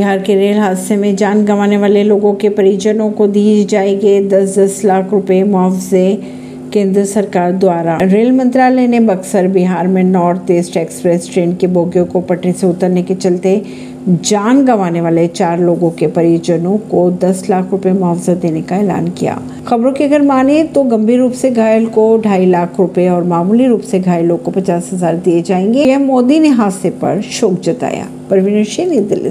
बिहार के रेल हादसे में जान गंवाने वाले लोगों के परिजनों को दी जाएँगे दस दस लाख रुपए मुआवजे केंद्र सरकार द्वारा। रेल मंत्रालय ने बक्सर, बिहार में नॉर्थ ईस्ट एक्सप्रेस ट्रेन के बोगियों को पटरी से उतरने के चलते जान गंवाने वाले चार लोगों के परिजनों को 10 लाख रुपए मुआवजा देने का ऐलान किया। खबरों की अगर माने तो गंभीर रूप से घायल को ढाई लाख रुपए और मामूली रूप से घायलों को पचास हज़ार दिए जाएँगे। यह मोदी ने हादसे पर शोक जताया। परवीन सिंह दिल्ली